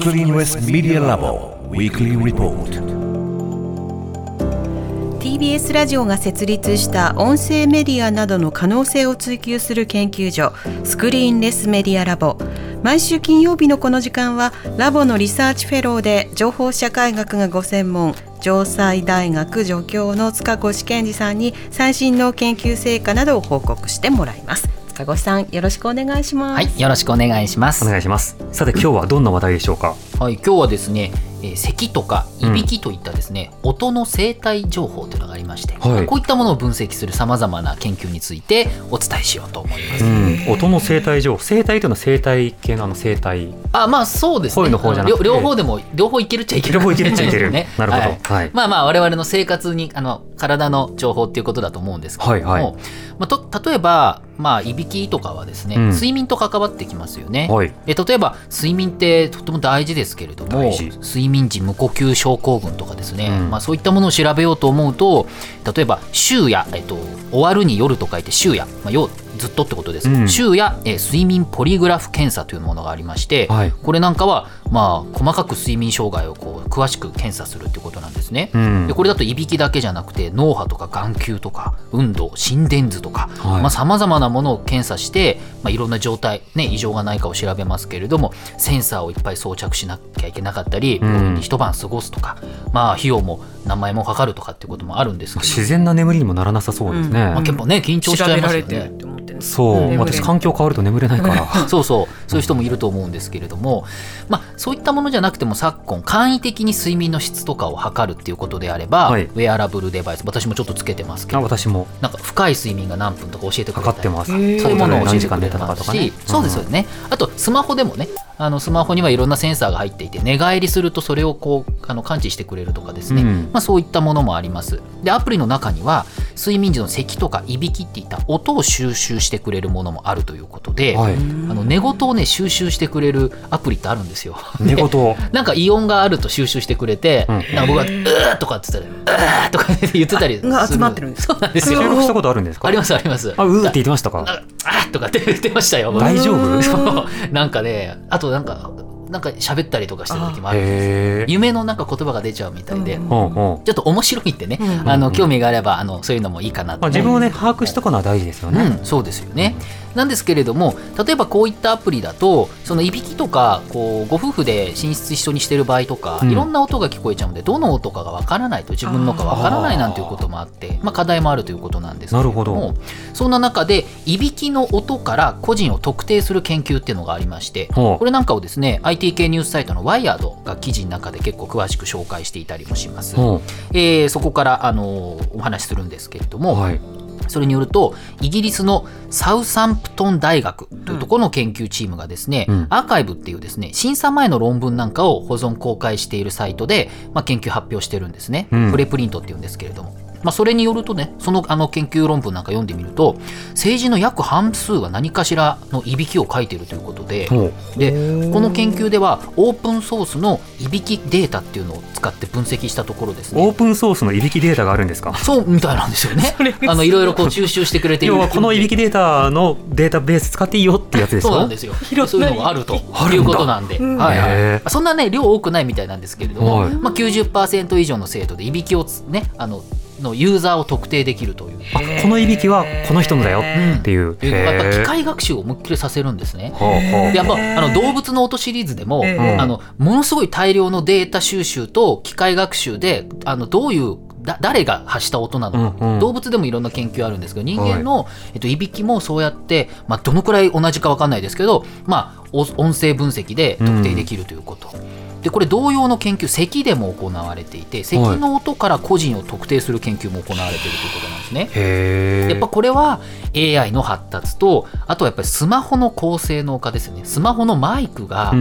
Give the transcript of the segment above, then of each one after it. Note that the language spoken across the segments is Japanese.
Screenless Media Lab Weekly Report. TBS ラジオが設立した音声メディアなどの可能性を追求する研究所スクリーンレスメディアラボ。毎週金曜日のこの時間はラボのリサーチフェローで情報社会学がご専門城西大学助教の塚越健二さんに最新の研究成果などを報告してもらいます。塚越さんよろしくお願いします。はいよろしくお願いします。お願いします。さて今日はどんな話題でしょうか？はい今日はですねえー、咳とかいびきといったですね、うん、音の生態情報というのがありまして、はい、こういったものを分析するさまざまな研究についてお伝えしようと思います、うん、音の生態情報生態というのは生態系のあの生態。あまあそうですね。の方じゃなくて。両方でも両方いけるっちゃいける。両方いけるっちゃいける。ね。なるほど、はい、はい、まあまあ我々の生活にあの体の情報っていうことだと思うんですけれども、はいはい、まあ、と例えばまあいびきとかはですね、うん、睡眠と関わってきますよね、はい、え例えば睡眠ってとても大事ですけれども睡眠時無呼吸症候群とかですね、うん、まあ、そういったものを調べようと思うと例えば週夜、えっと、終わるに夜と書いて週夜、まあ、ずっとってことです。うん、週夜、え睡眠ポリグラフ検査というものがありまして、はい、これなんかは、まあ、細かく睡眠障害をこう詳しく検査するっていうことですね、うん、でこれだといびきだけじゃなくて脳波とか眼球とか運動心電図とかさまざ、まなものを検査して、まあ、いろんな状態、ね、異常がないかを調べますけれどもセンサーをいっぱい装着しなきゃいけなかったり、病院に一晩過ごすとか、まあ、費用も何万円もかかるとかっていうこともあるんですけど。自然な眠りにもならなさそうですね、まあ、結構ね緊張しちゃいますよね。そう、私環境変わると眠れないから。そうそう。そういう人もいると思うんですけれども、まあ、そういったものじゃなくても昨今簡易的に睡眠の質とかを測るっていうことであれば、はい、ウェアラブルデバイス私もちょっとつけてますけど私も。なんか深い睡眠が何分とか教えてくれたりそういうものを教えてくれますし、ね、そうですよね、あとスマホでもねあのスマホにはいろんなセンサーが入っていて寝返りするとそれをこうあの感知してくれるとかですね、うん、まあ、そういったものもあります。でアプリの中には睡眠時の咳とかいびきっていった音を収集してくれるものもあるということで、はい、あの寝言をね収集してくれるアプリってあるんですよ。寝言 なんかイオンがあると収集してくれて、うん、なんか僕が「うー」とかって言ったら「うー」とか言ってたりが集まってるんですそうなんですよ。収録したことあるんですか？ありますあります。あうーって言ってましたか？あとかって言ってましたよ。大丈夫？なんかねあとなんかなんか喋ったりとかしてる時もあるんです夢のなんか言葉が出ちゃうみたいで、ちょっと面白いってね、あの興味があればあのそういうのもいいかなと、まあ、自分をね把握しとくのは大事ですよね、うん、そうですよねなんですけれども例えばこういったアプリだとそのいびきとかこうご夫婦で寝室一緒にしてる場合とか、うん、いろんな音が聞こえちゃうんでどの音かがわからないと自分のかわからないなんていうこともあってまあ、課題もあるということなんですけれどもそんな中でいびきの音から個人を特定する研究っていうのがありましてこれなんかをですね IT 系ニュースサイトのワイヤードが記事の中で結構詳しく紹介していたりもします。えー、そこからあのお話しするんですけれども、はいそれによるとイギリスのサウサンプトン大学というところの研究チームがですね、うん、アーカイブっていうですね審査前の論文なんかを保存公開しているサイトで、まあ、研究発表してるんですね、うん、プレプリントっていうんですけれどもまあ、それによるとねそのあの研究論文なんか読んでみると政治の約半数は何かしらのいびきを書いているということででこの研究ではオープンソースのいびきデータっていうのを使って分析したところですね。オープンソースのいびきデータがあるんですか？そうみたいなんですよね。あのいろいろこう収集してくれている。要はこのいびきデータのデータベース使っていいよってやつですそうなんですよ。そういうのがあるということなんで、はいはい、そんなね量多くないみたいなんですけれども、はい。まあ、90%以上の精度でいびきをねあののユーザーを特定できるという。このいびきはこの人のだよっていう、うん、やっぱ機械学習を思いっきりさせるんですね。でやっぱあの動物の音シリーズでもあのものすごい大量のデータ収集と機械学習であのどういうだ誰が発した音なのか、うんうん、動物でもいろんな研究あるんですけど人間の、はい、えっと、いびきもそうやって、まあ、どのくらい同じか分かんないですけど、まあ、音声分析で特定できるということ。うんでこれ同様の研究咳でも行われていて咳の音から個人を特定する研究も行われているということなんですね。やっぱこれは AI の発達とあとはやっぱりスマホの高性能化ですね。スマホのマイクが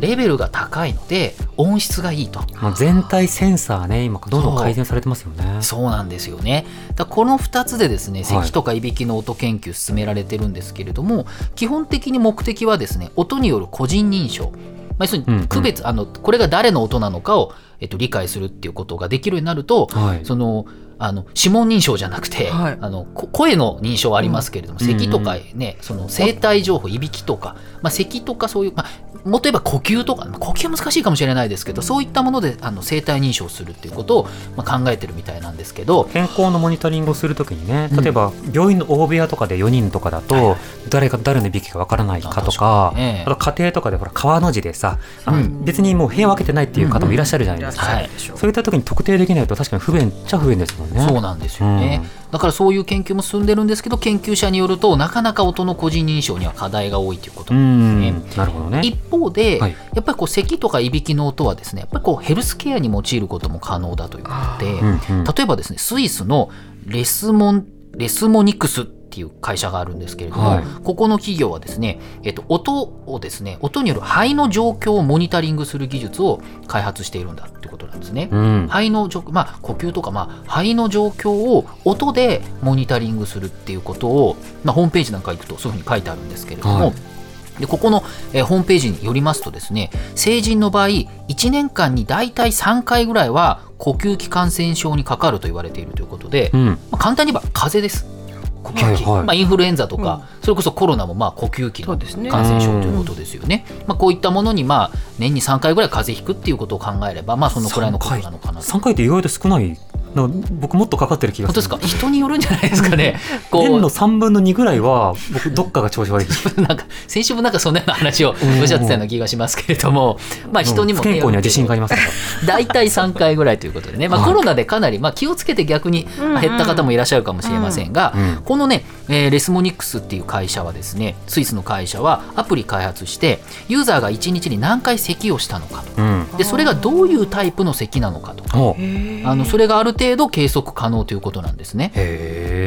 レベルが高いので音質がいいと、うんうん、全体センサーね今どんどん改善されてますよね。そうなんですよね。だこの2つでですね咳とかいびきの音研究進められてるんですけれども、はい、基本的に目的はですね音による個人認証。まあ、要するに区別、うん。うん、あのこれが誰の音なのかを、えっと、理解するっていうことができるようになると、はい、そのあの指紋認証じゃなくて、はい。あのこ声の認証はありますけれども、うん咳とかね、その生体情報いびきとか、まあ、咳とかそういう、まあ、もっと言えば呼吸とか、まあ呼吸は難しいかもしれないですけどそういったものであの生体認証するっていうことを、まあ、考えてるみたいなんですけど健康のモニタリングをするときにねうん。例えば病院の大部屋とかで4人とかだと誰が誰のいびきかわからないかとかね。あと家庭とかでほら川の字でさうん。別にもう部屋分けてないっていう方もいらっしゃるじゃないですか、はいそういった時に特定できないと確かに不便っちゃ不便ですもんね。そうなんですよね、だからそういう研究も進んでるんですけど研究者によるとなかなか音の個人認証には課題が多いということうなんですね。ん、なるほどね。一方で、はいやっぱりこう咳とかいびきの音はですねやっぱりこうヘルスケアに用いることも可能だということで、うんうん例えばですねスイスのレスモンレスモニクスっていう会社があるんですけれども、はいここの企業はですね、えっと、音をですね音による肺の状況をモニタリングする技術を開発しているんだってことなんですね。うん肺の状況、まあ、呼吸とか、まあ、肺の状況を音でモニタリングするっていうことを、まあ、ホームページなんか行くとそういうふうに書いてあるんですけれども、はいでここの、えーホームページによりますとですね成人の場合1年間に大体3回ぐらいは呼吸器感染症にかかると言われているということで、うんまあ、簡単に言えば風邪です。呼吸器、はいはい。まあ、インフルエンザとか、それこそコロナもまあ呼吸器のそうですね。感染症ということですよね。まあ、こういったものにまあ年に3回ぐらい風邪ひくっていうことを考えれば、まあ、そのくらいのことなのかなと。3回って意外と少ない僕もっとかかってる気が本する。当ですか？人によるんじゃないですかね。こ年のう3分の2ぐらいは僕どっかが調子悪いです なんか先週もなんかそんなような話をうんおっしゃってたような気がしますけれども、まあ人にも不健康には自信がありますから。大体3回ぐらいということでね、まあ、はい。コロナでかなりまあ気をつけて逆にうんうん。減った方もいらっしゃるかもしれませんが、うんこのね、えーレスモニクスっていう会社はですねスイスの会社はアプリ開発してユーザーが1日に何回咳をしたのかと。うん。でそれがどういうタイプの咳なのかと。あのそれがある程度計測可能ということなんですね。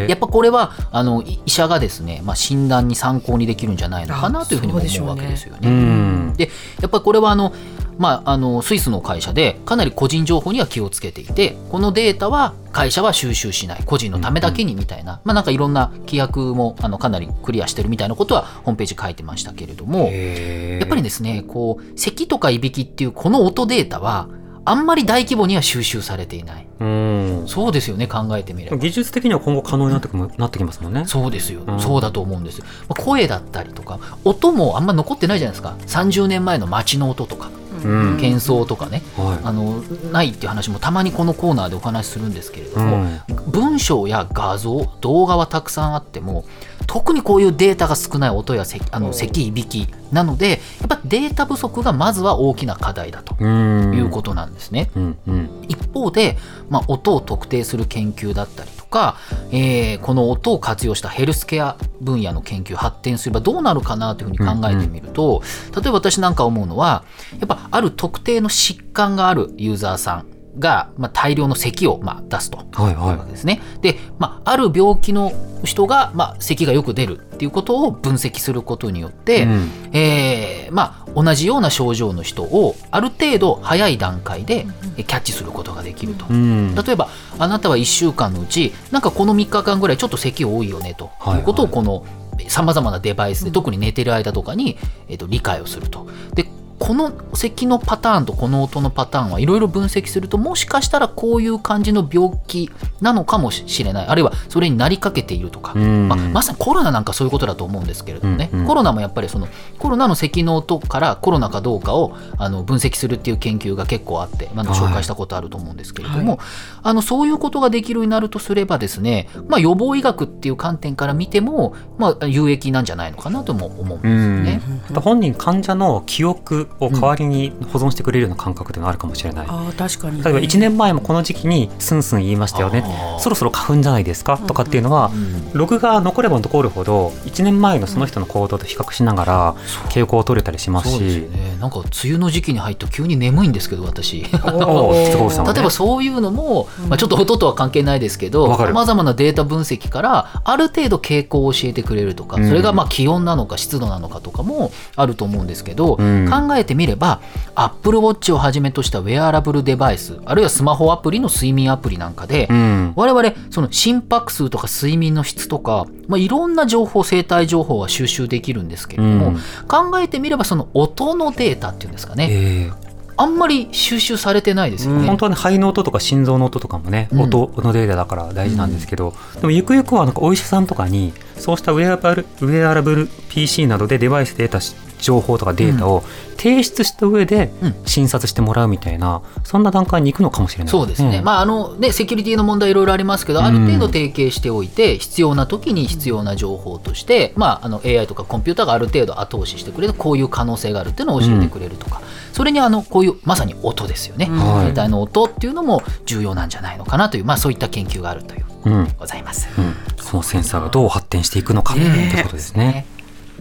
やっぱこれはあのい医者がですね、まあ、診断に参考にできるんじゃないのかなあというふうにも思うわけですよね。うんでやっぱりこれはあの、まあ、あのスイスの会社でかなり個人情報には気をつけていてこのデータは会社は収集しない。個人のためだけにみたいな、まあ、なんかいろんな規約もあのかなりクリアしてるみたいなことはホームページ書いてましたけれども。やっぱりですねこう咳とかいびきっていうこの音データはあんまり大規模には収集されていない。うん。そうですよね考えてみれば。技術的には今後可能になってくもなってきますもんね。そうですよ、うん。そうだと思うんです。よ。まあ声だったりとか、音もあんま残ってないじゃないですか。30年前の街の音とか、うん。喧騒とかね、はあのないっていう話もたまにこのコーナーでお話しするんですけれどい、うも、ん。文章や画像、動画はたくさんあっても、特にこういうデータが少ない音やせあの咳いびきなので、やっぱデータ不足がまずは大きな課題だとうん。いうことなんですね。うんうん。一方で、まあ、音を特定する研究だったりとか、えーこの音を活用したヘルスケア分野の研究発展すればどうなるかなというふうに考えてみると、例えば私なんか思うのはやっぱある特定の疾患があるユーザーさんが、まあ、大量の咳を、まあ、出すと。はいはわけですね。で、まあ、ある病気の人が、まあ、咳がよく出るっていうことを分析することによって、いうんえーまあ、同じような症状の人をある程度早い段階でえキャッチすることができると。うん例えばあなたは1週間のうちなんかこの3日間ぐらいちょっと咳多いよねとはいいうことをこのさまざまなデバイスで特に寝てる間とかに、えっと理解をすると。でこの咳のパターンとこの音のパターンはいろいろ分析するともしかしたらこういう感じの病気なのかもしれない。あるいはそれになりかけているとか、うん。まあ、まさにコロナなんかそういうことだと思うんですけれどもね、うんうん。コロナもやっぱりそのコロナの咳の音からコロナかどうかをあの分析するっていう研究が結構あって、まあ、紹介したことあると思うんですけれども、はあのそういうことができるようになるとすればですね、まあ、予防医学っていう観点から見ても、まあ、有益なんじゃないのかなとも思うんですよね。本人患者の記憶を代わりに保存してくれるような感覚というのがあるかもしれない、あー確かに例えば1年前もこの時期にスンスン言いましたよね。そろそろ花粉じゃないですか？とかっていうのはうんログが残れば残るほど1年前のその人の行動と比較しながら傾向を取れたりしますし。よね。なんか梅雨の時期に入って急に眠いんですけど私。例えばそういうのも、まあ、ちょっと音とは関係ないですけどさまざまなデータ分析からある程度傾向を教えてくれるとか、うん。それがまあ気温なのか湿度なのかとかもあると思うんですけど、うん。考えてみれば Apple Watch をはじめとしたウェアラブルデバイスあるいはスマホアプリの睡眠アプリなんかで、うん。我々その心拍数とか睡眠の質とか、まあ、いろんな情報生体情報は収集できるんですけれども、うん。考えてみればその音のデータっていうんですかね、えあんまり収集されてないですよね。本当はね肺の音とか心臓の音とかもね、うん。音のデータだから大事なんですけど、でもゆくゆくはなんかお医者さんとかにそうしたウェアラブルウェアラブル PC などでデバイスで得た情報とかデータを提出した上でうん。診察してもらうみたいなそんな段階に行くのかもしれない。そうですね、まああのね、セキュリティの問題いろいろありますけど、ある程度提携しておいて、必要な時に必要な情報として、まあ、あの AI とかコンピューターがある程度後押ししてくれる、こういう可能性があるっていうのを教えてくれるとか、それにあのこういうまさに音ですよね、はい携帯の音っていうのも重要なんじゃないのかなという、まあ、そういった研究があるといううんうん。ございます。うん。そのセンサーがどう発展していくのかってことですね。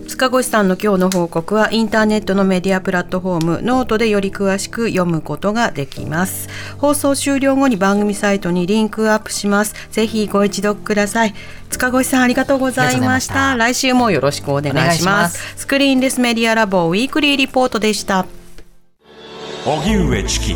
塚越さんの今日の報告はインターネットのメディアプラットフォームノートでより詳しく読むことができます。放送終了後に番組サイトにリンクアップします。ぜひご一読ください。塚越さんありがとうございました。来週もよろしくお願いします。お願いします。スクリーンレスメディアラボウィークリーリポートでした。荻上チキ